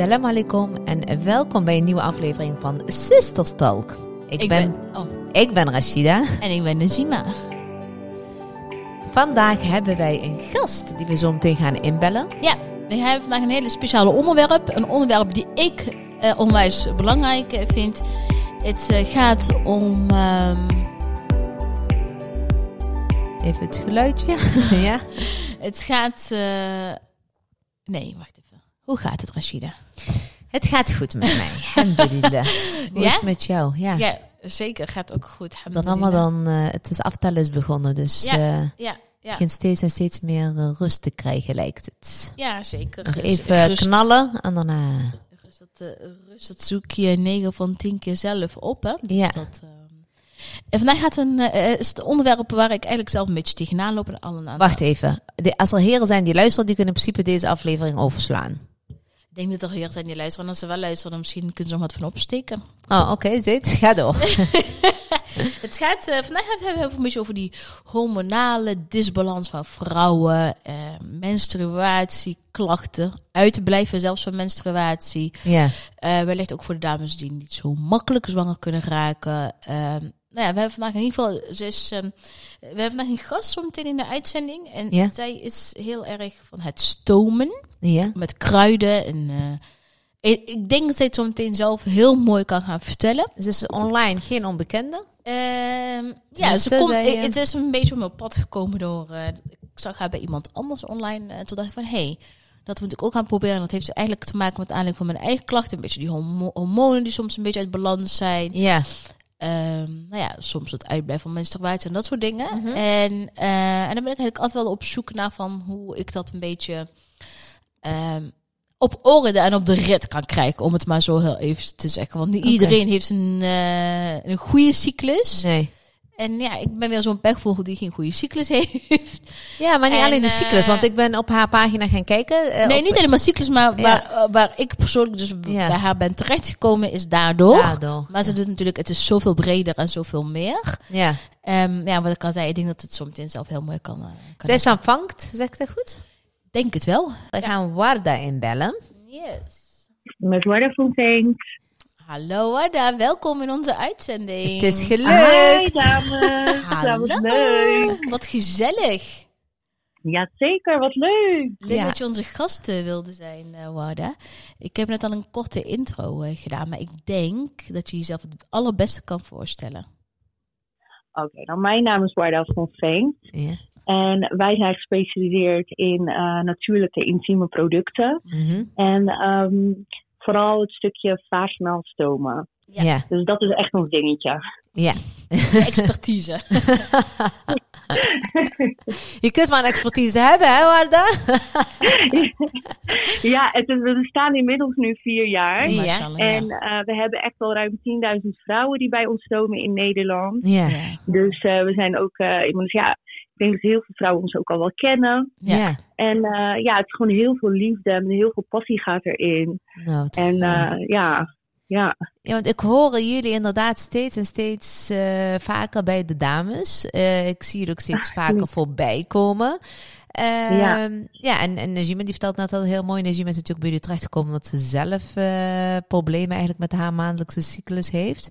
Assalamu alaikum en welkom bij een nieuwe aflevering van Sisters Talk. Ik, ben, oh, ik ben Rashida. en ik ben Nazima. Vandaag hebben wij een gast die we zo meteen gaan inbellen. Ja, we hebben vandaag een hele speciale onderwerp. Een onderwerp die ik eh, onwijs belangrijk eh, vind. Het eh, gaat om... ehm, Even het geluidje. ja. het gaat... eh, nee, wacht even. Hoe gaat het, Rashida? Het gaat goed met mij. Alhamdulillah. Hoe Ja? is het met jou? Ja. Ja, zeker. Gaat ook goed. De. Ramadan, eh, het is aftellen is begonnen, dus Ja, eh Ja, ja. begint steeds en steeds meer eh, rust te krijgen, lijkt het. ja zeker. Nog even rust- knallen en daarna... Rust, dat, eh, rust, dat zoek je 9 van 10 keer zelf op, hè? Dus Ja. Dat, ehm, En vandaag gaat een, is het onderwerp waar ik eigenlijk zelf een beetje tegenaan loop. En allen aan Wacht even. De, als er heren zijn die luisteren, die kunnen in principe deze aflevering overslaan. Ik denk dat er heel zijn die luisteren. En als ze wel luisteren, dan misschien kunnen ze nog wat van opsteken. Oh, oké, zit. Ga door. Het gaat, eh, vandaag gaan we het hebben een beetje over die hormonale disbalans van vrouwen. eh menstruatieklachten. Uitblijven zelfs van menstruatie. ja. Eh wellicht ook voor de dames die niet zo makkelijk zwanger kunnen raken. Nou ja, we hebben vandaag in ieder geval... Ze is, ehm, we hebben vandaag een gast zo meteen in de uitzending. En Ja. zij is heel erg van het stomen. Ja. met kruiden. En, eh, ik, ik denk dat zij het zo meteen zelf heel mooi kan gaan vertellen. Ze is online geen onbekende. Ehm, ja, Tenminste, ze komt, eh, het is een beetje op mijn pad gekomen door... eh, ik zag haar bij iemand anders online. En toen dacht ik van, hey, dat moet ik ook gaan proberen. En dat heeft eigenlijk te maken met aanleiding van mijn eigen klachten. Een beetje die hormonen die soms een beetje uit balans zijn. Ja. Ehm, nou ja, soms het uitblijven van menstruatie en dat soort dingen. Mhm. en, eh, en dan ben ik eigenlijk altijd wel op zoek naar van hoe ik dat een beetje ehm, op orde en op de rit kan krijgen. Om het maar zo heel even te zeggen. Want niet iedereen heeft een, eh, een goede cyclus. Nee. En ja, ik ben weer zo'n pechvogel die geen goede cyclus heeft. Ja, maar niet En, alleen de eh, cyclus, want ik ben op haar pagina gaan kijken. eh, nee, op- niet alleen maar cyclus, maar Ja. waar, eh, waar ik persoonlijk dus Ja. bij haar ben terechtgekomen is daardoor. Daardoor. Maar ze doet natuurlijk, het is zoveel breder en zoveel meer. Ja. Ehm, ja, wat ik al zei, ik denk dat het meteen zelf heel mooi kan. eh, kan Zij is van Vangt, zeg ik dat goed? Denk het wel. We gaan Warda inbellen. Yes. Met Warda Fontaine. Hallo Ada, welkom in onze uitzending. Het is Hi gelukt. dames, dat was leuk. Wat gezellig. Jazeker, wat leuk. Leuk Ja. dat je onze gast eh, wilde zijn, eh Warda. Ik heb net al een korte intro eh, gedaan, maar ik denk dat je jezelf het allerbeste kan voorstellen. Oké, dan mijn naam is Warda Fontaine. Ja. En wij zijn gespecialiseerd in eh, natuurlijke intieme producten. Mhm. En ehm, vooral het stukje vaginaal stomen. Ja. Ja. Dus dat is echt ons dingetje. Ja. Expertise. Je kunt maar een expertise hebben, hè, Warda? ja, het is, we bestaan inmiddels nu vier jaar. Ja. En eh, we hebben echt al ruim 10.000 vrouwen die bij ons stomen in Nederland. Ja. Dus eh, we zijn ook, eh, ja, denk dat heel veel vrouwen ons ook al wel kennen. Ja. En eh, ja, het is gewoon heel veel liefde en heel veel passie gaat erin. Nou, En eh, ja, ja, Ja, want ik hoor jullie inderdaad steeds en steeds eh, vaker bij de dames. Eh, ik zie jullie ook steeds vaker voorbij komen. Ehm, Ja. ja, en, en Najima die vertelt net al heel mooi. Najima is natuurlijk bij jullie terechtgekomen omdat ze zelf eh, problemen eigenlijk met haar maandelijkse cyclus heeft.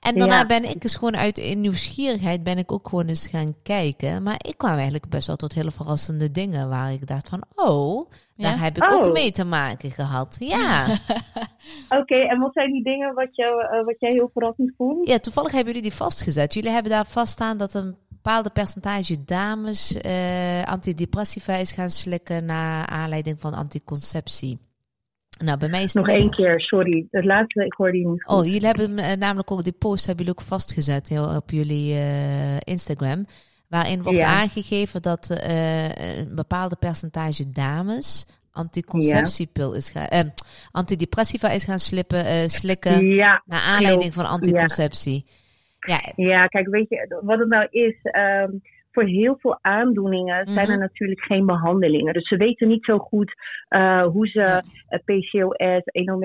En daarna Ja. ben ik dus gewoon uit in nieuwsgierigheid ben ik ook gewoon eens gaan kijken. Maar ik kwam eigenlijk best wel tot hele verrassende dingen waar ik dacht van, oh, daar Ja? heb ik ook Oh. mee te maken gehad. Ja. Oké, en wat zijn die dingen wat, jou, eh, wat jij heel verrassend vond? Ja, toevallig hebben jullie die vastgezet. Jullie hebben daar vaststaan dat een bepaalde percentage dames eh, antidepressiva is gaan slikken naar aanleiding van anticonceptie. Nou, bij mij is Nog net- één keer, sorry. Het laatste, ik hoorde je niet goed. Oh, jullie hebben eh, namelijk ook die post hebben jullie ook vastgezet heel, op jullie eh, Instagram. Waarin wordt Ja. aangegeven dat een bepaalde percentage dames anticonceptiepil is gaan, antidepressiva is gaan slippen, eh, slikken Ja, naar aanleiding van anticonceptie. Ja, ja, kijk, weet je, wat het nou is... ehm, voor heel veel aandoeningen zijn Mhm. er natuurlijk geen behandelingen. Dus ze weten niet zo goed eh, hoe ze Ja. eh, PCOS,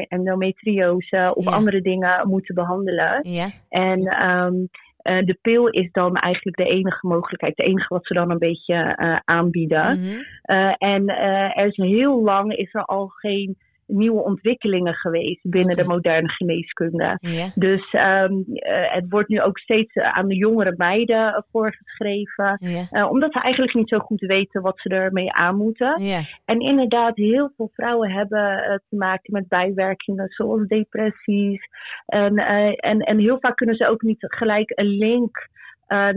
endometriose of Ja. andere dingen moeten behandelen. ja, En ehm, eh, de pil is dan eigenlijk de enige mogelijkheid, het enige wat ze dan een beetje aanbieden. mhm. En er is heel lang is er al geen nieuwe ontwikkelingen geweest binnen de moderne geneeskunde. Dus ehm, eh, het wordt nu ook steeds eh, aan de jongere meiden eh, voorgeschreven. Omdat ze eigenlijk niet zo goed weten wat ze ermee aan moeten. En inderdaad, heel veel vrouwen hebben te maken met bijwerkingen zoals depressies. En, en, en heel vaak kunnen ze ook niet gelijk een link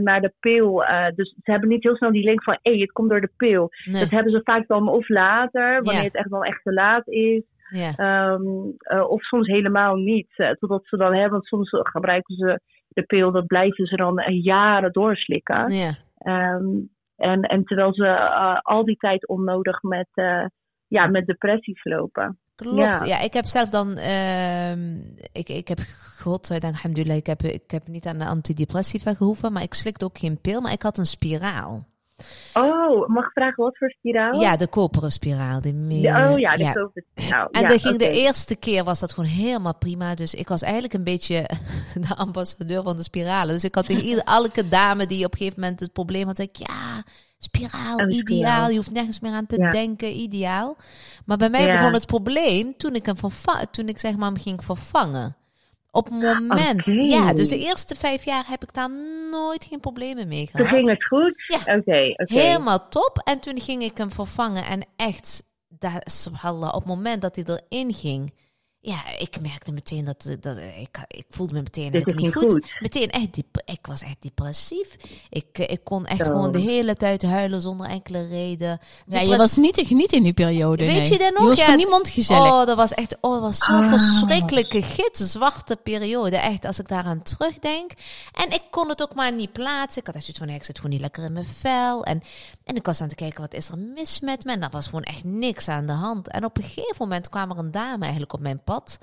naar de pil. dus ze hebben niet heel snel die link van, hé, het komt door de pil. Nee. Dat hebben ze vaak dan of later, wanneer Ja. het echt wel echt te laat is. Ja. Ehm, eh, of soms helemaal niet. eh, totdat ze dan hebben, want soms gebruiken ze de pil, dat blijven ze dan eh, jaren doorslikken. Ehm, en, en terwijl ze al die tijd onnodig met, ja, met depressies lopen. Klopt. Ja. Ja. ik heb zelf dan, ehm, ik, ik heb, godzijdank, alhamdulillah, ik heb, ik heb niet aan de antidepressiva gehoeven, maar ik slikte ook geen pil, maar ik had een spiraal. Oh, mag ik vragen wat voor spiraal? Ja, de koperen spiraal. Die meer, De- oh ja, de COVID-spiraal. En ja, dat ging de eerste keer was dat gewoon helemaal prima. Dus ik was eigenlijk een beetje de ambassadeur van de spiralen. Dus ik had tegen ieder, elke dame die op een gegeven moment het probleem had, zei ik, ja, spiraal, Een ideaal. spiraal. Je hoeft nergens meer aan te Ja. denken, ideaal. Maar bij mij Ja. begon het probleem toen ik hem toen ik zeg maar hem ging vervangen. Op het moment. Ja, dus de eerste vijf jaar heb ik daar nooit geen problemen mee Toen gehad. ging het goed? Ja. Oké, oké. Helemaal top. En toen ging ik hem vervangen. En echt, daar, subhanallah, op het moment dat hij erin ging. Ja, ik merkte meteen dat, dat ik, ik voelde me meteen niet goed. goed. Meteen echt diep, ik was echt depressief. Ik, eh, ik kon echt Zo. gewoon de hele tijd huilen zonder enkele reden. Ja, je was niet te genieten in die periode. Weet nee. je dat nog? Je was Ja, voor niemand gezellig. Oh, dat was echt, oh, dat was zo'n Ah. verschrikkelijke gitzwarte periode. Echt, als ik daaraan terugdenk. En ik kon het ook maar niet plaatsen. Ik had echt zoiets van, ik zit gewoon niet lekker in mijn vel. En, en ik was aan het kijken, wat is er mis met me? En daar was gewoon echt niks aan de hand. En op een gegeven moment kwam er een dame eigenlijk op mijn pad.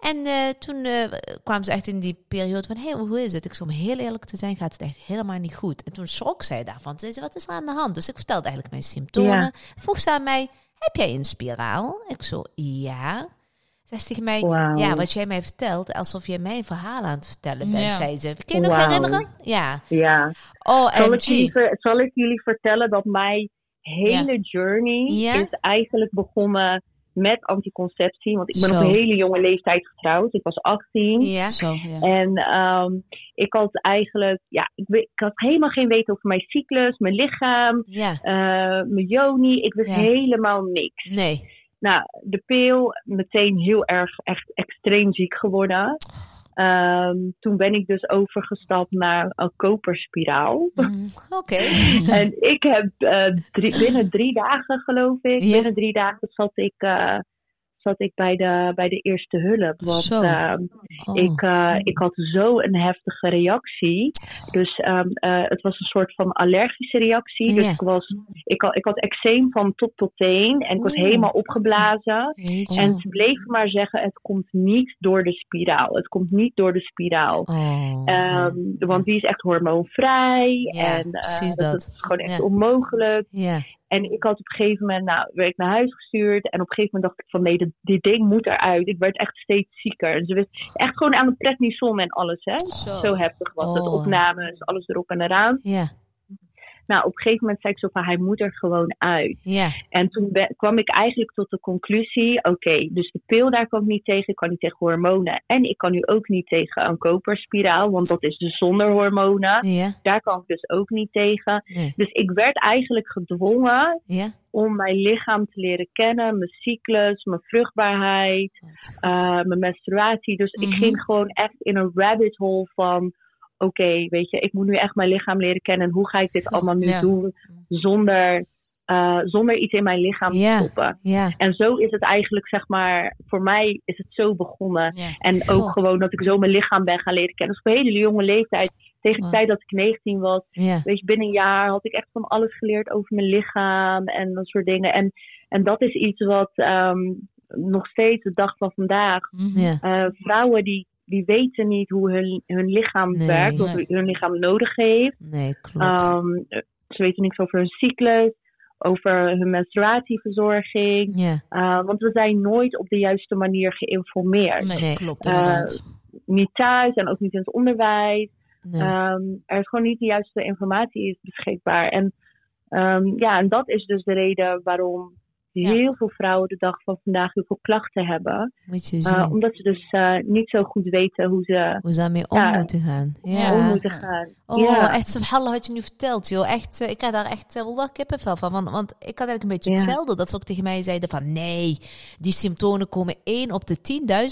En eh, toen eh, kwam ze echt in die periode van, hé, hey, hoe is het? Ik zou om heel eerlijk te zijn, gaat het echt helemaal niet goed. En toen schrok zij daarvan. Ze zei, wat is er aan de hand? Dus ik vertelde eigenlijk mijn symptomen. Ja. Vroeg ze aan mij, heb jij een spiraal? Ik zo, ja. Zij tegen mij, ja, wat jij mij vertelt, alsof jij mijn verhaal aan het vertellen bent, Ja. zei ze. Kun je nog herinneren? Ja. Ja. Oh, Zal ik, jullie, zal ik jullie vertellen dat mijn hele journey Ja? is eigenlijk begonnen met anticonceptie? Want ik ben Zo. op een hele jonge leeftijd getrouwd. Ik was 18. Ja. Zo, ja. En ehm, ik had eigenlijk, ja, ik, had helemaal geen weten over mijn cyclus, mijn lichaam, Ja. eh, mijn joni. Ik wist Ja. helemaal niks. Nee. Nou, de pil, meteen heel erg, echt extreem ziek geworden. Ehm, toen ben ik dus overgestapt naar een koperspiraal. Mm, Oké. En ik heb eh, drie, binnen drie dagen, geloof ik, binnen drie dagen zat ik, eh, zat ik bij, de, bij de eerste hulp. Want ehm, Oh. ik, eh, ik had zo een heftige reactie. Dus ehm, eh, het was een soort van allergische reactie. Dus ik, was, ik, had, ik had eczeem van top tot teen. En ik was helemaal opgeblazen. En ze bleven maar zeggen, het komt niet door de spiraal. Het komt niet door de spiraal. Oh. Ehm, want die is echt hormoonvrij. En eh, dat, dat. is gewoon echt onmogelijk. En ik had op een gegeven moment, nou, werd ik naar huis gestuurd. En op een gegeven moment dacht ik van nee, dit, dit ding moet eruit. Ik werd echt steeds zieker. En ze wist echt gewoon aan de prednison en alles, hè. Zo. Zo heftig was het. Oh. Opnames, alles erop en eraan. Ja. Nou, op een gegeven moment zei ik zo van, hij moet er gewoon uit. Ja. En toen kwam ik eigenlijk tot de conclusie: oké, dus de pil daar kan ik niet tegen, ik kan niet tegen hormonen. En ik kan nu ook niet tegen een koperspiraal, want dat is dus zonder hormonen. Ja. Daar kan ik dus ook niet tegen. Dus ik werd eigenlijk gedwongen om mijn lichaam te leren kennen, mijn cyclus, mijn vruchtbaarheid, eh, mijn menstruatie. Dus ik Mhm. ging gewoon echt in een rabbit hole van. Oké, weet je, ik moet nu echt mijn lichaam leren kennen. En hoe ga ik dit allemaal nu doen zonder, eh, zonder iets in mijn lichaam te stoppen? En zo is het eigenlijk, zeg maar, voor mij is het zo begonnen. En ook gewoon dat ik zo mijn lichaam ben gaan leren kennen. Dus op een hele jonge leeftijd, tegen de tijd dat ik 19 was, weet je, binnen een jaar had ik echt van alles geleerd over mijn lichaam en dat soort dingen. En, en dat is iets wat ehm, nog steeds de dag van vandaag, Mhm. Eh, vrouwen die, die weten niet hoe hun, hun lichaam Nee. werkt, wat hun lichaam nodig heeft. Nee, klopt. Ehm, ze weten niks over hun cyclus, over hun menstruatieverzorging. ja. Uh, want we zijn nooit op de juiste manier geïnformeerd. Nee, Nee. klopt Eh. Niet thuis en ook niet in het onderwijs. Nee. Ehm, er is gewoon niet de juiste informatie is beschikbaar. En, ehm, ja, en dat is dus de reden waarom Ja. heel veel vrouwen de dag van vandaag heel veel klachten hebben. Moet je Uh, zien omdat ze dus uh, niet zo goed weten hoe ze hoe ze daarmee om ja, moeten gaan. om Ja. moeten gaan. Oh, ja. echt subhanallah wat je nu vertelt, joh. Echt, eh, ik krijg daar echt uh, wallah kippenvel van. Want, want ik had eigenlijk een beetje hetzelfde. Dat ze ook tegen mij zeiden van, nee, die symptomen komen 1 op de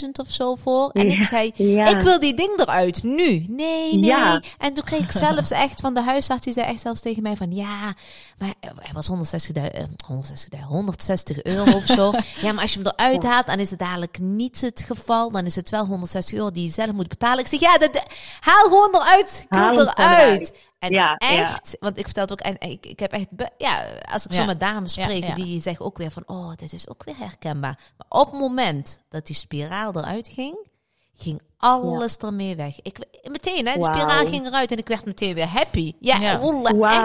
10.000 of zo voor. En ik zei, ik wil die ding eruit, nu. Nee, nee. En toen kreeg ik zelfs echt van de huisarts, die zei echt zelfs tegen mij van, ja, maar hij was 160, eh, 160, 160 euro of zo. ja, maar als je hem eruit haalt, dan is het dadelijk niet het geval. Dan is het wel 160 euro die je zelf moet betalen. Ik zeg, ja, dat, haal gewoon eruit. Haal eruit. eruit. En Ja, echt, want ik vertelde ook, en ik, ik heb echt, ja, als ik zo met dames spreek, die zeggen ook weer van, oh, dit is ook weer herkenbaar. Maar op het moment dat die spiraal eruit ging, ging alles ermee weg. Ik, meteen, hè, de spiraal ging eruit en ik werd meteen weer happy. Ja, Ja.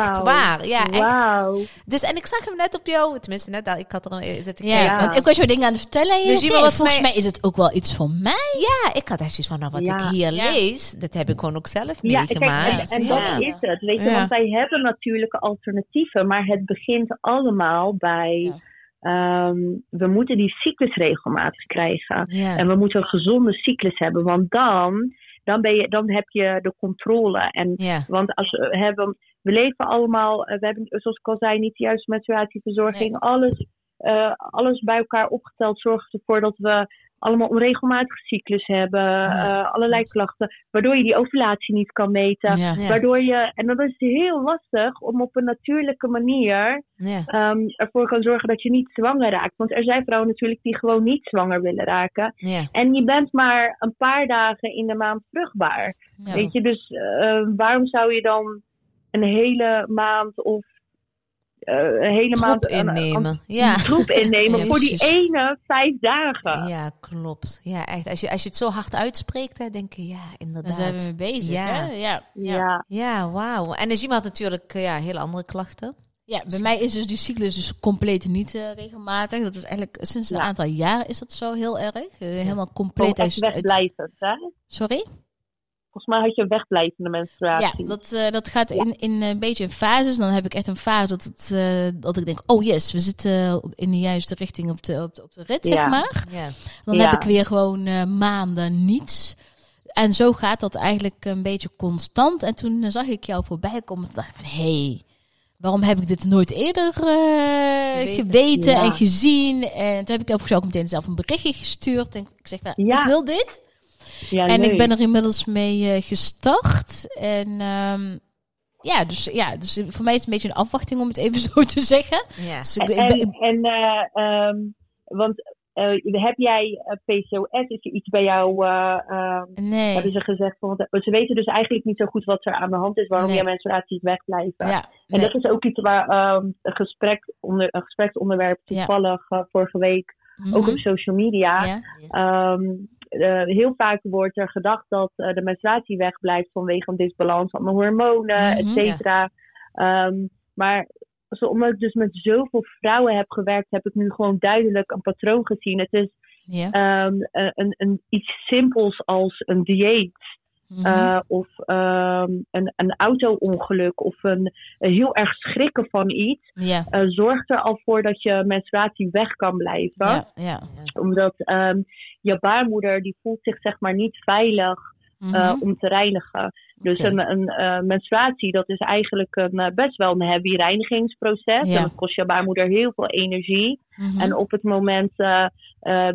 echt waar. Ja, echt. Dus, en ik zag hem net op jou, tenminste net, ik had er al zitten Ja, kijken. want ik was jouw dingen aan het vertellen. Dus je volgens mij- mij is het ook wel iets voor mij. Ja, ik had echt zoiets van, nou, wat Ja. ik hier Ja. lees, dat heb ik gewoon ook zelf Ja, kijk, meegemaakt. en, en ja. dat is het. Weet je, Ja. want wij hebben natuurlijke alternatieven, maar het begint allemaal bij. Ehm, we moeten die cyclus regelmatig krijgen. Ja. En we moeten een gezonde cyclus hebben, want dan, dan, ben je, dan heb je de controle. En, ja. Want als we hebben, we leven allemaal, eh, we hebben, zoals ik al zei, niet de juiste menstruatieverzorging. Alles, eh, alles bij elkaar opgeteld zorgt ervoor dat we allemaal onregelmatige cyclus hebben, Ja. eh, allerlei klachten, waardoor je die ovulatie niet kan meten. Ja. Ja. Waardoor je, en dat is heel lastig om op een natuurlijke manier ehm, ervoor kan zorgen dat je niet zwanger raakt. Want er zijn vrouwen natuurlijk die gewoon niet zwanger willen raken. En je bent maar een paar dagen in de maand vruchtbaar. Weet je, dus eh, waarom zou je dan een hele maand of eh, een hele Troep maand een- een- innemen. Ja. troep innemen Ja, voor die ene vijf dagen? Ja, klopt. Ja, echt. Als je, als je het zo hard uitspreekt, hè, denk je, ja, Daar inderdaad. zijn we mee bezig. Ja. Hè? Ja. Ja. Ja. Ja, wauw. En Najima had natuurlijk eh, ja, hele andere klachten. Ja, bij mij is dus die cyclus dus compleet niet eh, regelmatig. Dat is eigenlijk sinds een Ja. aantal jaren is dat zo heel erg. Eh, helemaal compleet echt uit, uit- wegblijvend, hè? Sorry? Volgens mij had je een wegblijvende menstruatie. Ja, dat, eh, dat gaat in, in een beetje in fases. Dan heb ik echt een fase dat, het, eh, dat ik denk, oh yes, we zitten in de juiste richting op de, op de, op de rit, zeg maar. Ja. Dan Ja. heb ik weer gewoon eh, maanden niets. En zo gaat dat eigenlijk een beetje constant. En toen eh, zag ik jou voorbij komen. Toen dacht ik van, hé, hey, waarom heb ik dit nooit eerder eh, Geweten. geweten Ja. en gezien? En toen heb ik ook meteen zelf een berichtje gestuurd. En ik zeg, nou, Ja. ik wil dit. Ja, En leuk. ik ben er inmiddels mee eh, gestart. En ehm, ja, dus, ja, dus voor mij is het een beetje een afwachting om het even zo te zeggen. Ja. Dus ik, En, ik ben- en, eh, ehm, want eh, heb jij PCOS? Is er iets bij jou? eh, ehm, nee. Hebben ze gezegd? Want ze weten dus eigenlijk niet zo goed wat er aan de hand is, waarom Nee. jouw menstruaties wegblijven. Ja, En nee. dat is ook iets waar ehm, een, gesprek onder, een gespreksonderwerp Ja. toevallig vorige week, ook Mhm. op social media. Ja. Ehm, eh, heel vaak wordt er gedacht dat eh, de menstruatie wegblijft vanwege een disbalans van de hormonen, Mhm, et cetera. Ehm, maar zo, omdat ik dus met zoveel vrouwen heb gewerkt, heb ik nu gewoon duidelijk een patroon gezien. Het is Ja. ehm, een, een, een, iets simpels als een dieet. Mhm. eh, of ehm, een, een auto-ongeluk of een, een heel erg schrikken van iets, eh, zorgt er al voor dat je menstruatie weg kan blijven. Omdat ehm, je baarmoeder die voelt zich zeg maar niet veilig eh, Mhm. om te reinigen. Dus een, een eh, menstruatie dat is eigenlijk een, eh, best wel een heavy reinigingsproces. Ja. En dat kost je baarmoeder heel veel energie. Mhm. En op het moment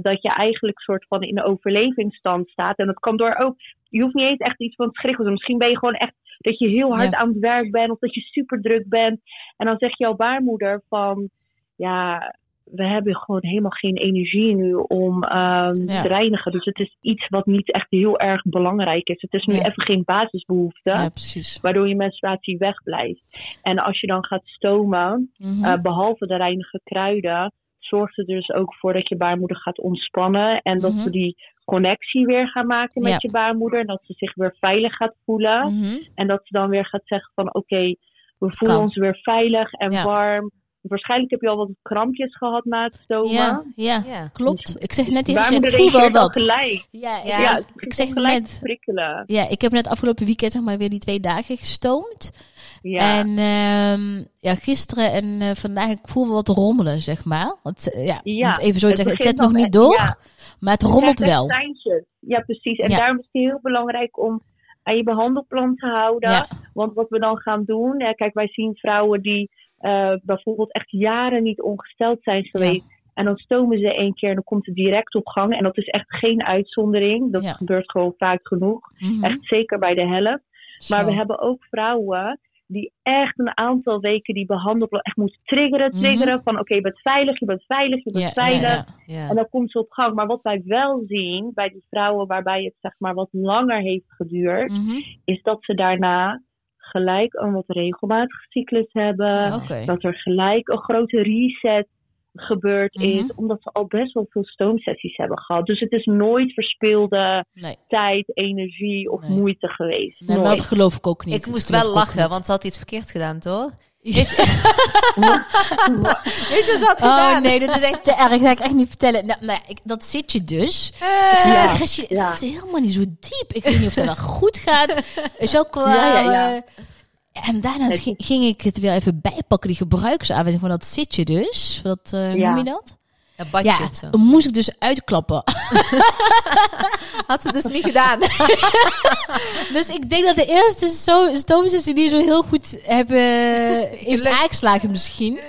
dat je eigenlijk soort van in de overlevingsstand staat. En dat kan door ook. Je hoeft niet eens echt iets van te schrikken. Misschien ben je gewoon echt dat je heel hard Ja. aan het werk bent. Of dat je super druk bent. En dan zegt jouw baarmoeder van. Ja, we hebben gewoon helemaal geen energie nu om ehm, Ja. te reinigen. Dus het is iets wat niet echt heel erg belangrijk is. Het is nu Ja. even geen basisbehoefte. ja, precies. Waardoor je menstruatie wegblijft. En als je dan gaat stomen, Mhm. eh, behalve de reinige kruiden, zorgt het dus ook voor dat je baarmoeder gaat ontspannen. En dat Mhm. ze die connectie weer gaan maken met je baarmoeder. En dat ze zich weer veilig gaat voelen. Mhm. En dat ze dan weer gaat zeggen van oké, we voelen Kan. ons weer veilig en warm. Waarschijnlijk heb je al wat krampjes gehad na het stomen. Ja, ja, Ja. klopt. Ik zeg net eerst, ik voel wel wat. gelijk. Ja, Ja, ja, ik zeg gelijk net, prikkelen. ja, ik heb net afgelopen weekend zeg maar weer die twee dagen gestoomd. Ja. En ehm, ja, gisteren en eh, vandaag, ik voel wel wat rommelen, zeg maar. Want, eh, ja, Ja, even zo het zeggen, het zet nog niet door, ja. maar het rommelt wel. Ja, precies. En Ja. daarom is het heel belangrijk om aan je behandelplan te houden. Ja, Want wat we dan gaan doen, hè, kijk, wij zien vrouwen die eh, bijvoorbeeld echt jaren niet ongesteld zijn geweest. En dan stomen ze één keer en dan komt het direct op gang. En dat is echt geen uitzondering. Dat Ja. gebeurt gewoon vaak genoeg. mhm. Echt zeker bij de helft. Maar we hebben ook vrouwen die echt een aantal weken die behandelplan echt moeten triggeren, Mhm. triggeren. Van oké, je bent veilig, je bent veilig, je bent veilig. En dan komt ze op gang. Maar wat wij wel zien bij die vrouwen waarbij het zeg maar wat langer heeft geduurd, Mhm. is dat ze daarna gelijk een wat regelmatige cyclus hebben. Oké. Dat er gelijk een grote reset gebeurd is, Mhm. omdat ze al best wel veel stoomsessies hebben gehad. Dus het is nooit verspilde Nee, tijd, energie of Nee. moeite geweest. nee, dat geloof ik ook niet. Ik Dat moest wel lachen, want ze had iets verkeerd gedaan, toch? Weet je wat Oh gedaan? nee, dat is echt te erg. Dat ga ik echt niet vertellen. Nou, nou ja, ik, dat zit je dus. Eh, Ik zeg Ja, het is helemaal niet zo diep. Ik weet niet of het wel goed gaat. Is ook wel... Ja, ja, ja. eh, en daarna ging, ging ik het weer even bijpakken, die gebruiksaanwijzing van dat zitje dus. Dat, eh Ja. noem je dat? Een badje Ja, of zo. moest ik dus uitklappen. Had ze dus niet gedaan. dus ik denk dat de eerste zo, stoomsessie die zo heel goed hebben, heeft aangeslagen misschien.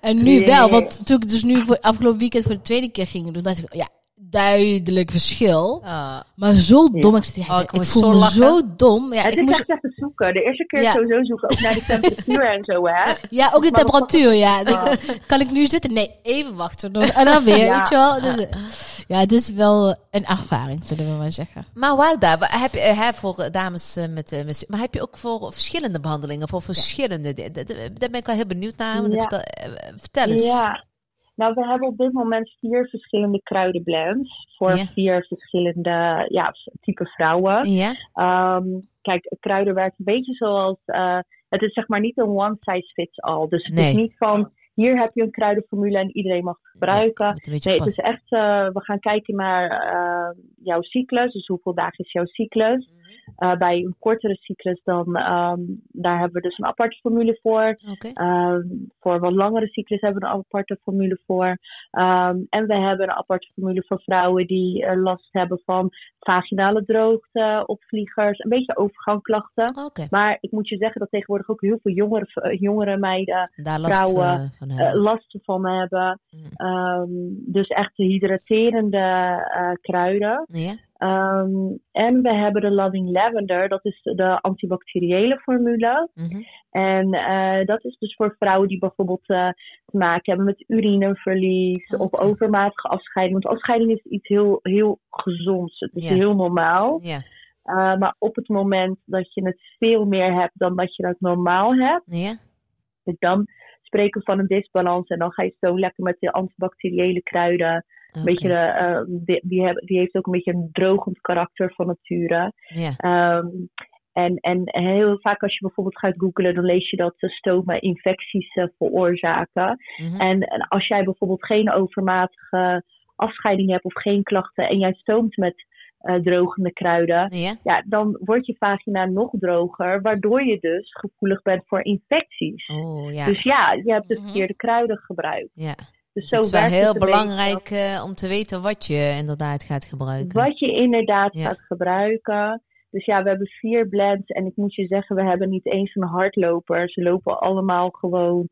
En nu wel, want toen ik dus nu voor afgelopen weekend voor de tweede keer ging doen, dacht ik, ja, duidelijk verschil. Ah. Maar zo Ja. dom. Ik, ja, Oh, ik, voel zo me lachen. zo dom. Ja, het ik is moest, echt even zoeken. De eerste keer Ja. sowieso zoeken, ook naar de temperatuur en zo, hè. ja, ook de temperatuur. Ja. Oh. Kan ik nu zitten? Nee, even wachten. En dan weer, Ja. weet je wel. Dus, eh, ja, het is wel een ervaring, zullen we maar zeggen. Maar Warda, wa- heb je eh, hè, voor eh, dames met, met... Maar heb je ook voor verschillende behandelingen? Voor verschillende... Daar ben ik wel heel benieuwd naar. want vertel, vertel eens. Ja. Nou, we hebben op dit moment vier verschillende kruidenblends voor Ja. vier verschillende ja, type vrouwen. Ja? Ehm, kijk, kruiden werkt een beetje zoals. eh, het is zeg maar niet een one size fits all. Dus het Nee. is niet van hier heb je een kruidenformule en iedereen mag het gebruiken. Beetje Nee, het is echt, eh, we gaan kijken naar eh, jouw cyclus. Dus hoeveel dagen is jouw cyclus? Eh, bij een kortere cyclus, dan ehm, daar hebben we dus een aparte formule voor. Ehm, voor wat langere cyclus hebben we een aparte formule voor. Ehm, en we hebben een aparte formule voor vrouwen die eh, last hebben van vaginale droogte, opvliegers, een beetje overgangklachten. Maar ik moet je zeggen dat tegenwoordig ook heel veel jongere, eh, jongere meiden Daar vrouwen, van hebben. last van hebben. Mm. Dus echt de hydraterende kruiden. Ehm, en we hebben de Loving Lavender, dat is de antibacteriële formule. Mhm. En eh, dat is dus voor vrouwen die bijvoorbeeld eh, te maken hebben met urineverlies of Oké. overmatige afscheiding. Want afscheiding is iets heel, heel gezonds. Het is heel normaal. Eh, maar op het moment dat je het veel meer hebt dan dat je dat normaal hebt, dan spreken we van een disbalans. En dan ga je zo lekker met de antibacteriële kruiden. Een beetje de, eh, die, die, die heeft ook een beetje een drogend karakter van nature. Ehm, en, en heel vaak als je bijvoorbeeld gaat googlen, dan lees je dat stomen infecties eh, veroorzaken. Mhm. En, en als jij bijvoorbeeld geen overmatige afscheiding hebt of geen klachten en jij stoomt met eh, drogende kruiden, Ja? ja, dan wordt je vagina nog droger, waardoor je dus gevoelig bent voor infecties. Oh. Dus ja, je hebt de Mhm. verkeerde kruiden gebruikt. ja. Dus, Dus zo het is wel heel belangrijk eh, om te weten wat je inderdaad gaat gebruiken. Wat je inderdaad Ja. gaat gebruiken. Dus ja, we hebben vier blends. En ik moet je zeggen, we hebben niet eens een hardloper. Ze lopen allemaal gewoon.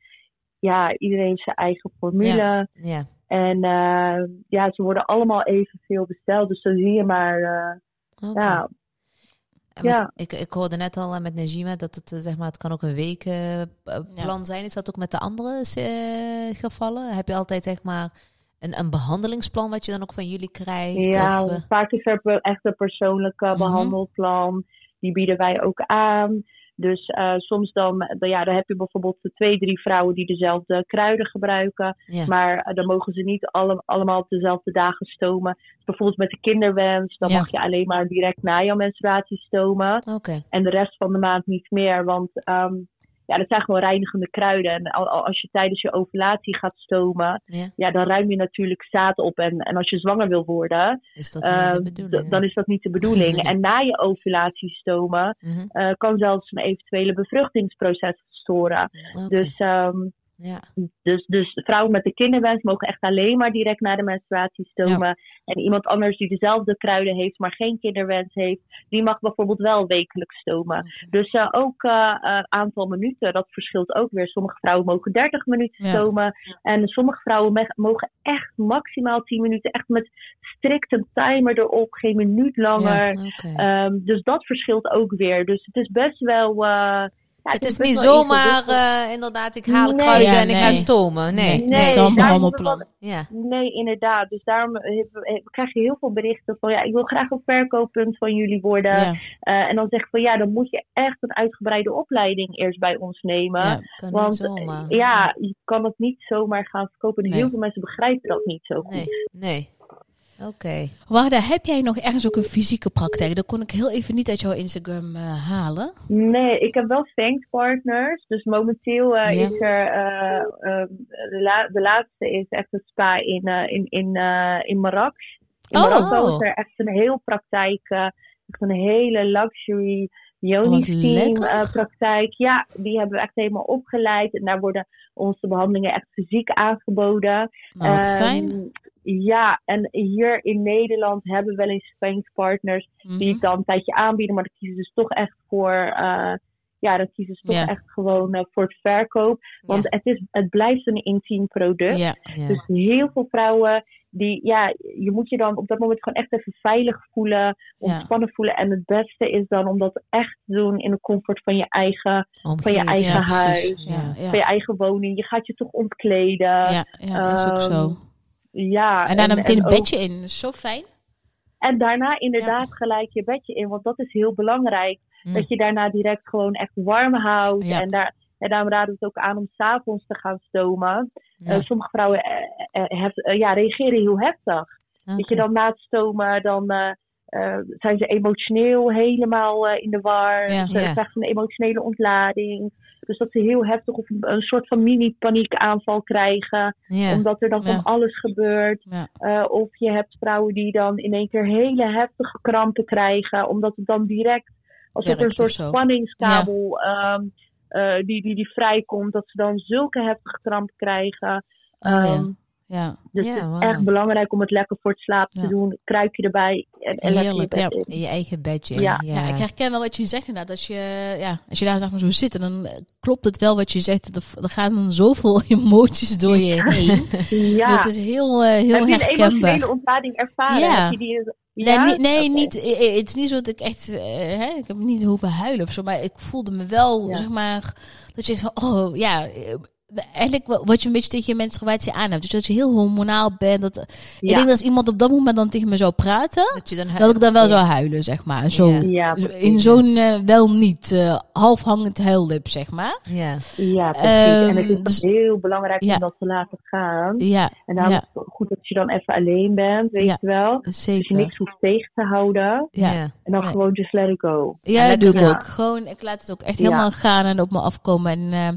Ja, iedereen heeft zijn eigen formule. Ja. En eh, ja, ze worden allemaal evenveel besteld. Dus zo zie je maar. eh, ja, ja. ik, ik hoorde net al eh, met Najima dat het, eh, zeg maar, het kan ook een week eh, plan zijn. Is dat ook met de andere gevallen? Heb je altijd zeg maar een, een behandelingsplan wat je dan ook van jullie krijgt? ja Of, vaak is er be- echt een persoonlijke Mhm. behandelplan. Die bieden wij ook aan. Dus eh, soms dan, dan, ja, dan heb je bijvoorbeeld twee, drie vrouwen die dezelfde kruiden gebruiken. ja. Maar eh, dan mogen ze niet alle, allemaal op dezelfde dagen stomen. Bijvoorbeeld met de kinderwens, dan Ja. mag je alleen maar direct na jouw menstruatie stomen. Oké. En de rest van de maand niet meer. Want ehm, ja, dat zijn gewoon reinigende kruiden. En al- al- als je tijdens je ovulatie gaat stomen, Ja, ja, dan ruim je natuurlijk zaad op. En, en als je zwanger wil worden, is dat niet eh, de bedoeling? d- dan is dat niet de bedoeling. en na je ovulatie stomen, Mhm, eh, kan zelfs een eventuele bevruchtingsproces storen. Dus, ehm, ja. dus, dus vrouwen met de kinderwens mogen echt alleen maar direct na de menstruatie stomen. En iemand anders die dezelfde kruiden heeft, maar geen kinderwens heeft, die mag bijvoorbeeld wel wekelijks stomen. Dus eh, ook eh, aantal minuten, dat verschilt ook weer. Sommige vrouwen mogen 30 minuten Ja. stomen. En sommige vrouwen mogen echt maximaal 10 minuten. Echt met strikt een timer erop, geen minuut langer. Ehm, dus dat verschilt ook weer. Dus het is best wel. Ja, het is niet zomaar, eh, inderdaad, ik haal Nee. kruiden Ja, en ik ga stomen. Nee, Nee, nee. Nee, het is allemaal. Ja. Nee, inderdaad. Dus daarom heb- heb- krijg je heel veel berichten van ja, ik wil graag een verkooppunt van jullie worden. Ja, Eh, en dan zeg ik van ja, dan moet je echt een uitgebreide opleiding eerst bij ons nemen. ja. Kan Want niet zomaar. eh, ja, je kan het niet zomaar gaan verkopen. En Nee. heel veel mensen begrijpen dat niet zo goed. Nee, nee. Oké. Warda, heb jij nog ergens ook een fysieke praktijk? Dat kon ik heel even niet uit jouw Instagram eh, halen. Nee, ik heb wel thankpartners. Dus momenteel eh, Ja. is er eh, eh, de, la- de laatste is echt een spa in, eh, in, in, eh, in Marrakesh. In Oh. Marokko is er echt een heel praktijk, eh, echt een hele luxury Steam lekker. eh, praktijk. Ja, die hebben we echt helemaal opgeleid. En daar worden onze behandelingen echt fysiek aangeboden. Nou, wat Ehm, fijn. Ja, en hier in Nederland hebben we wel eens partners die Mhm. het dan een tijdje aanbieden, maar dan kiezen ze dus toch echt voor, eh, ja, dan kiezen ze toch echt gewoon eh, voor het verkoop. Want het, is, het blijft een intiem product. Dus heel veel vrouwen, die, ja, je moet je dan op dat moment gewoon echt even veilig voelen, ontspannen voelen. En het beste is dan om dat echt te doen in de comfort van je eigen, van je eigen ja, huis, Ja, ja. van je eigen woning. Je gaat je toch ontkleden. Ja, ja, is ook Ehm, zo. Ja, En daarna meteen een ook- bedje in. Zo fijn. En daarna inderdaad gelijk je bedje in, want dat is heel belangrijk. Hm. Dat je daarna direct gewoon echt warm houdt. Ja. En, daar, en daarom raden we het ook aan om s'avonds te gaan stomen. Ja. Eh, sommige vrouwen hef- eh, ja, reageren heel heftig. Dat je dan na het stomen, dan eh, zijn ze emotioneel helemaal eh, in de war. Ja. Ze Ja. krijgen een emotionele ontlading. Dus dat ze heel heftig of een, een soort van mini-paniekaanval krijgen. Ja. Omdat er dan van alles gebeurt. Eh, of je hebt vrouwen die dan in één keer hele heftige krampen krijgen. Omdat het dan direct, alsof er een soort spanningskabel ehm, eh, die, die, die vrijkomt. Dat ze dan zulke heftige krampen krijgen. Oh, ja. Ja, Dus Ja, het is echt belangrijk om het lekker voor het slapen Ja. te doen. Kruikje erbij en, en lekker je Heerlijk, bed ja. in. Je eigen bedje. Ja. Ja, ik herken wel wat je zegt inderdaad. Als je, ja, als je daar zeg maar zo zit, en dan eh, klopt het wel wat je zegt. Er, er gaan dan zoveel emoties door je heen. Ja. Dat is heel, eh, heel Heb je een emotionele ontlading ervaren? Ja. Heb je die, Nee, ja? niet, nee Oké. niet, het is niet zo dat ik echt, eh, hè, ik heb niet hoeven huilen of zo, maar ik voelde me wel, Ja. zeg maar, dat je van, oh ja, eigenlijk wa- wat je een beetje tegen je menstruatie aan hebt. Dus dat je heel hormonaal bent. Dat, Ik denk dat als iemand op dat moment dan tegen me zou praten, Dat je dan dat ik dan wel Ja. zou huilen, zeg maar. Zo, Ja. In zo'n eh, wel niet eh, halfhangend huillip, zeg maar. Ja. Ja, precies. en het Ehm, is dus- heel belangrijk Ja. om dat te laten gaan. Ja, En daarom ja is het goed dat je dan even alleen bent, weet Ja. je wel. Dus je zeker. niks hoeft tegen te houden. Ja. En dan gewoon just let it go. Ja, dat doe ik ook. Gewoon, ik laat het ook echt Ja. helemaal gaan en op me afkomen. En eh,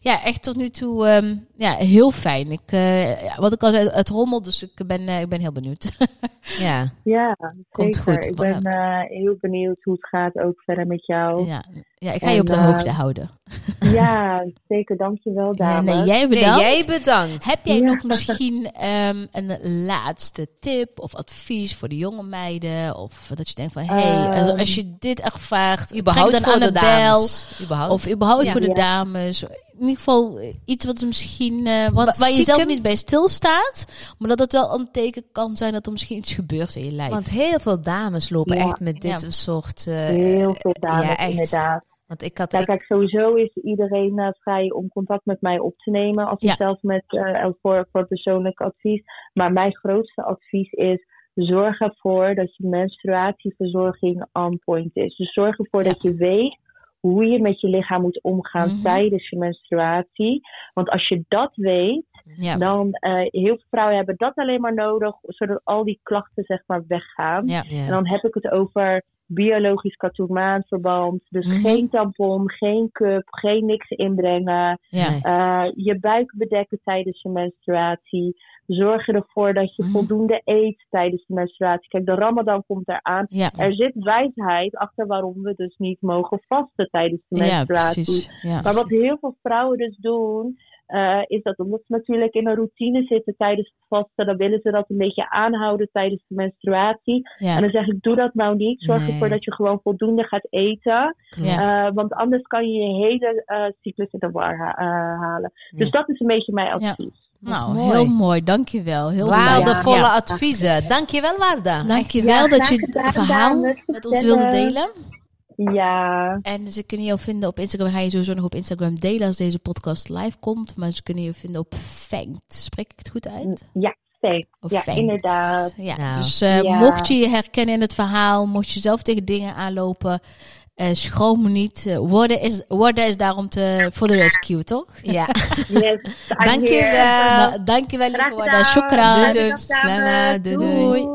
ja, echt tot nu toe ehm, ja, heel fijn. Ik, eh, ja, wat ik al zei, het rommelt, dus ik ben, eh, ik ben heel benieuwd. ja. Ja, Komt zeker. goed. Ik ben eh, heel benieuwd hoe het gaat ook verder met jou. ja. ja, ik ga je op de hoogte houden. Ja, zeker. Dankjewel, dames. nee, jij Nee, bedankt. jij bedankt. Heb jij Ja. nog misschien ehm, een laatste tip of advies voor de jonge meiden? Of dat je denkt van, hé, hey, als, Ehm, als je dit ervaart, Überhaupt trek dan voor aan de de bel. dames. Überhaupt. Of überhaupt Ja. voor de Ja. dames. In ieder geval eh, iets wat misschien. eh, wa- Want waar je zelf niet bij stilstaat. Maar dat het wel een teken kan zijn dat er misschien iets gebeurt in je lijf. Want heel veel dames lopen Ja. echt met dit Ja. soort... eh, Heel veel dames, ja, echt. inderdaad. Want ik had... Ja, kijk, sowieso is iedereen vrij om contact met mij op te nemen. Als Ja. je zelf met, eh, voor, voor persoonlijk advies. Maar mijn grootste advies is: zorg ervoor dat je menstruatieverzorging on point is. Dus zorg ervoor Ja. dat je weet hoe je met je lichaam moet omgaan Mhm. tijdens je menstruatie. Want als je dat weet, ja. dan uh, heel veel vrouwen hebben dat alleen maar nodig, zodat al die klachten zeg maar weggaan. Ja. ja. En dan heb ik het over biologisch katoenmaanverband. Dus Mhm. geen tampon, geen cup, geen niks inbrengen. Ja. Eh, je buik bedekken tijdens je menstruatie. Zorg ervoor dat je Mhm. voldoende eet tijdens de menstruatie. Kijk, de Ramadan komt eraan. Ja. Er zit wijsheid achter waarom we dus niet mogen vasten tijdens de ja, menstruatie. precies. Ja. Maar wat heel veel vrouwen dus doen, eh, is dat omdat ze natuurlijk in een routine zitten tijdens het vasten, dan willen ze dat een beetje aanhouden tijdens de menstruatie. En dan zeg ik, doe dat nou niet. Zorg Nee. ervoor dat je gewoon voldoende gaat eten. Ja. Eh, want anders kan je je hele eh, cyclus in de war ha- eh, halen. Dus dat is een beetje mijn Ja. advies. Nou, mooi. heel mooi. Dankjewel. Heel. Waardevolle Ja. adviezen. Dankjewel, Warda. Dankjewel Ja, dat je het verhaal met ons wilde delen. Ja, En ze kunnen jou vinden op Instagram. Ga je sowieso nog op Instagram delen als deze podcast live komt. Maar ze kunnen je vinden op Fangt. Spreek ik het goed uit? ja. Of Ja, Fangt. inderdaad. Ja, Nou. dus eh, Ja. mocht je je herkennen in het verhaal, mocht je zelf tegen dingen aanlopen, eh schroom me niet. Eh, Worden is, worden is daarom te, voor de rescue, toch? Ja. Yes, I'm Dank je here. wel. Da- dankjewel, lieve Warda. Doei, dames. doei, doei.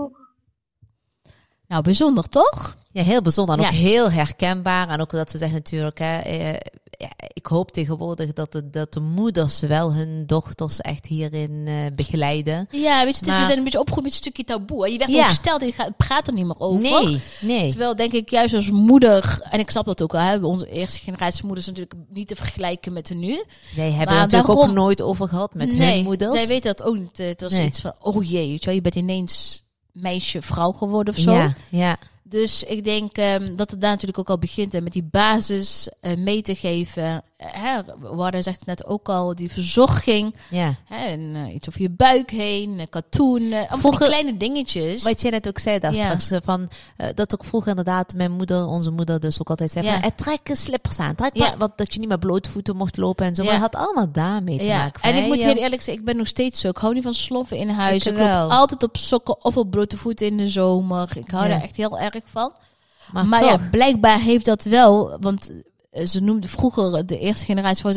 Nou, bijzonder, toch? Ja, heel bijzonder. En ook heel herkenbaar. En ook dat ze zegt natuurlijk, hè, eh, ja, ik hoop tegenwoordig dat de, dat de moeders wel hun dochters echt hierin eh, begeleiden. Ja, weet je, het is, Maar- we zijn een beetje opgegroeid met een stukje taboe. Je werd Ja. ook gesteld en je gaat, praat er niet meer over. Nee, nee. Terwijl denk ik juist als moeder, en ik snap dat ook al, hè, onze eerste generatie moeders natuurlijk niet te vergelijken met de nu. Zij hebben Maar het natuurlijk ook nooit over gehad met nee, hun moeders. zij weten dat ook niet. Het was Nee. iets van, oh jee, weet je, wel, je bent ineens meisje, vrouw geworden of zo. Ja, ja. Dus ik denk ehm, dat het daar natuurlijk ook al begint. En met die basis eh, mee te geven. Hè, Warda zegt het net ook al, die verzorging. ja. Hè, en, eh, iets over je buik heen, katoen. eh, Vroeger- kleine dingetjes. Wat jij net ook zei daar Ja. straks, eh, van, dat ook vroeger inderdaad mijn moeder, onze moeder dus ook altijd zei Ja. van, trek slippers aan, trek Ja. maar, want dat je niet meer blootvoeten mocht lopen en zo. Maar dat had allemaal daarmee te Ja, maken. en ik moet heel eerlijk zeggen, ik ben nog steeds zo. Ik hou niet van sloffen in huis. Ik Ik, loop altijd op sokken of op blote voeten in de zomer. Ik hou daar echt heel erg van. maar, Maar, toch, ja, blijkbaar heeft dat wel, want ze noemden vroeger de eerste generatie voor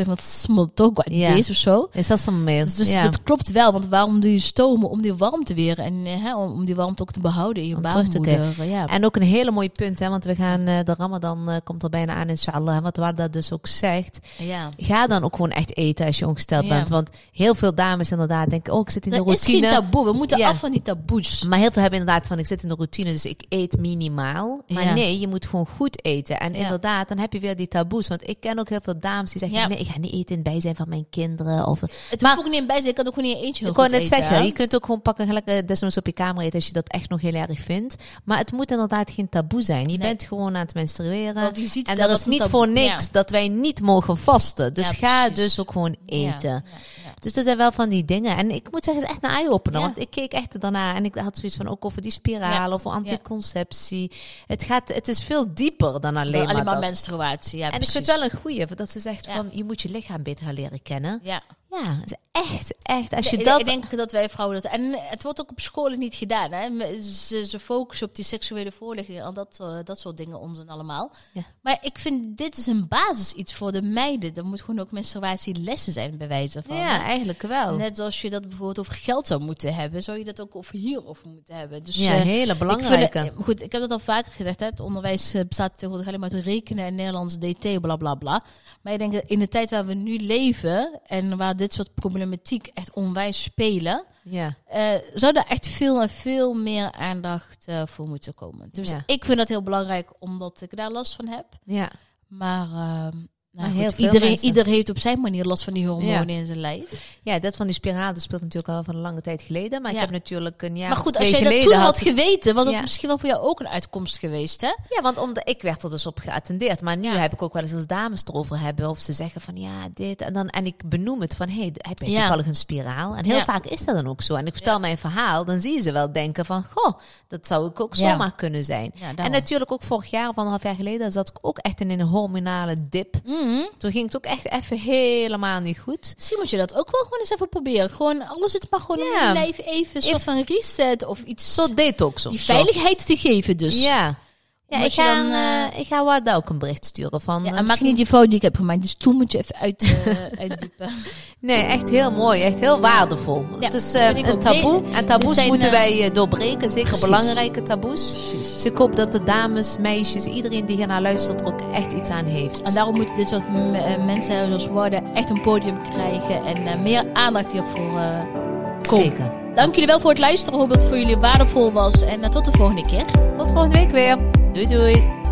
talk, wat Ja. deze of zo. is dat meer? Dus ja. dat klopt wel, want waarom doe je stomen? Om die warmte weer en eh, hè, om, die warmte ook te behouden in je baarmoeder. Ja. En ook een hele mooi punt, hè, want we gaan, eh, de Ramadan eh, komt er bijna aan, inshallah. Wat waar dat dus ook zegt. ja. Ga dan ook gewoon echt eten als je ongesteld Ja. bent. Want heel veel dames inderdaad denken, oh, ik zit in de Dat is geen routine. taboe. We moeten af van die taboes. Maar heel veel hebben inderdaad van, ik zit in de routine, dus ik eet minimaal. Maar nee, je moet gewoon goed eten. En inderdaad, dan heb je weer die taboes. Want ik ken ook heel veel dames die zeggen, Ja. nee, ik ga niet eten in het bijzijn van mijn kinderen. Of, Het Maar- hoeft ook niet in bij zijn. Ik kan ook gewoon niet eentje ik net eten, zeggen, hè? je kunt ook gewoon pakken gelijk eh, desnoods op je kamer eten als je dat echt nog heel erg vindt. Maar het moet inderdaad geen taboe zijn. Je Nee. bent gewoon aan het menstrueren. Want je ziet En dat er dat is niet taboe- voor niks Ja. dat wij niet mogen vasten. Dus Ja, ga dus ook gewoon eten. Dus er zijn wel van die dingen. En ik moet zeggen, het is echt een eye-opener. Want ik keek echt daarna en ik had zoiets van ook over die spiraal of over anticonceptie. Het, gaat, het is veel dieper dan alleen, Alleen maar, maar dat. menstruatie. Ja, En ik vind het wel een goeie, dat ze zegt van je moet je lichaam beter gaan leren kennen. Ja. Ja, het is echt, echt. Als je Ik- dat Ik denk dat wij vrouwen dat... En het wordt ook op scholen niet gedaan. Hè? Ze, ze focussen op die seksuele voorlichting en dat, eh, dat soort dingen, onzin allemaal. Ja. Maar ik vind, dit is een basis iets voor de meiden. Er moet gewoon ook menstruatielessen zijn, bij wijze van. Ja, eigenlijk wel. Net zoals je dat bijvoorbeeld over geld zou moeten hebben, zou je dat ook over hierover moeten hebben. Dus, ja, eh, hele ik vind belangrijke. het- goed, ik heb dat al vaker gezegd. Hè? Het onderwijs eh, bestaat tegenwoordig alleen maar uit rekenen en Nederlands DT, bla bla bla. Maar ik denk dat in de tijd waar we nu leven en waar dit soort problematiek echt onwijs spelen, ja. eh, zou daar echt veel en veel meer aandacht eh, voor moeten komen. Dus Ja. ik vind dat heel belangrijk omdat ik daar last van heb. ja. Maar, ehm, nou Maar heel goed, veel iedereen, mensen. ieder heeft op zijn manier last van die hormonen Ja. in zijn lijf. Ja, dat van die spiraal dat speelt natuurlijk al van een lange tijd geleden. Maar Ja. ik heb natuurlijk een jaar maar goed, als jij dat toen had had geweten, was dat Ja. misschien wel voor jou ook een uitkomst geweest, hè? Ja, want omdat ik werd er dus op geattendeerd. Maar nu heb ik ook wel eens als dames erover hebben. Of ze zeggen van ja, dit. En, dan, en ik benoem het van hey, heb je toevallig een spiraal? En heel vaak is dat dan ook zo. En ik vertel mijn verhaal, dan zie je ze wel denken van goh, dat zou ik ook zomaar kunnen zijn. En natuurlijk ook vorig jaar of anderhalf jaar geleden zat ik ook echt in een hormonale dip. Mhm. Toen ging het ook echt even helemaal niet goed. Misschien moet je dat ook wel gewoon eens even proberen. Gewoon alles het maar gewoon Ja. in je lijf even een soort van reset of iets. Zo detox of die zo. veiligheid te geven dus. Ja. Ja, Moet ik je ga, dan, een, eh, eh, ik ga Wada ook een bericht sturen van... Ja, eh, maak niet die foto die ik heb gemaakt. Dus toen moet je even uit, eh, uitdiepen. Nee, echt heel mooi. Echt heel waardevol. Ja, het is eh, ik een taboe. Nee, en taboes zijn, moeten eh, wij eh, doorbreken. Zeker precies. belangrijke taboes. Precies. Dus ik hoop dat de dames, meisjes, iedereen die hier naar luistert er ook echt iets aan heeft. En daarom moeten dit soort eh, mensen zoals Warden echt een podium krijgen. En eh, meer aandacht hiervoor Zeker. Dank jullie wel voor het luisteren. Hoop dat het voor jullie waardevol was. En eh, tot de volgende keer. Tot volgende week weer. Doei doei.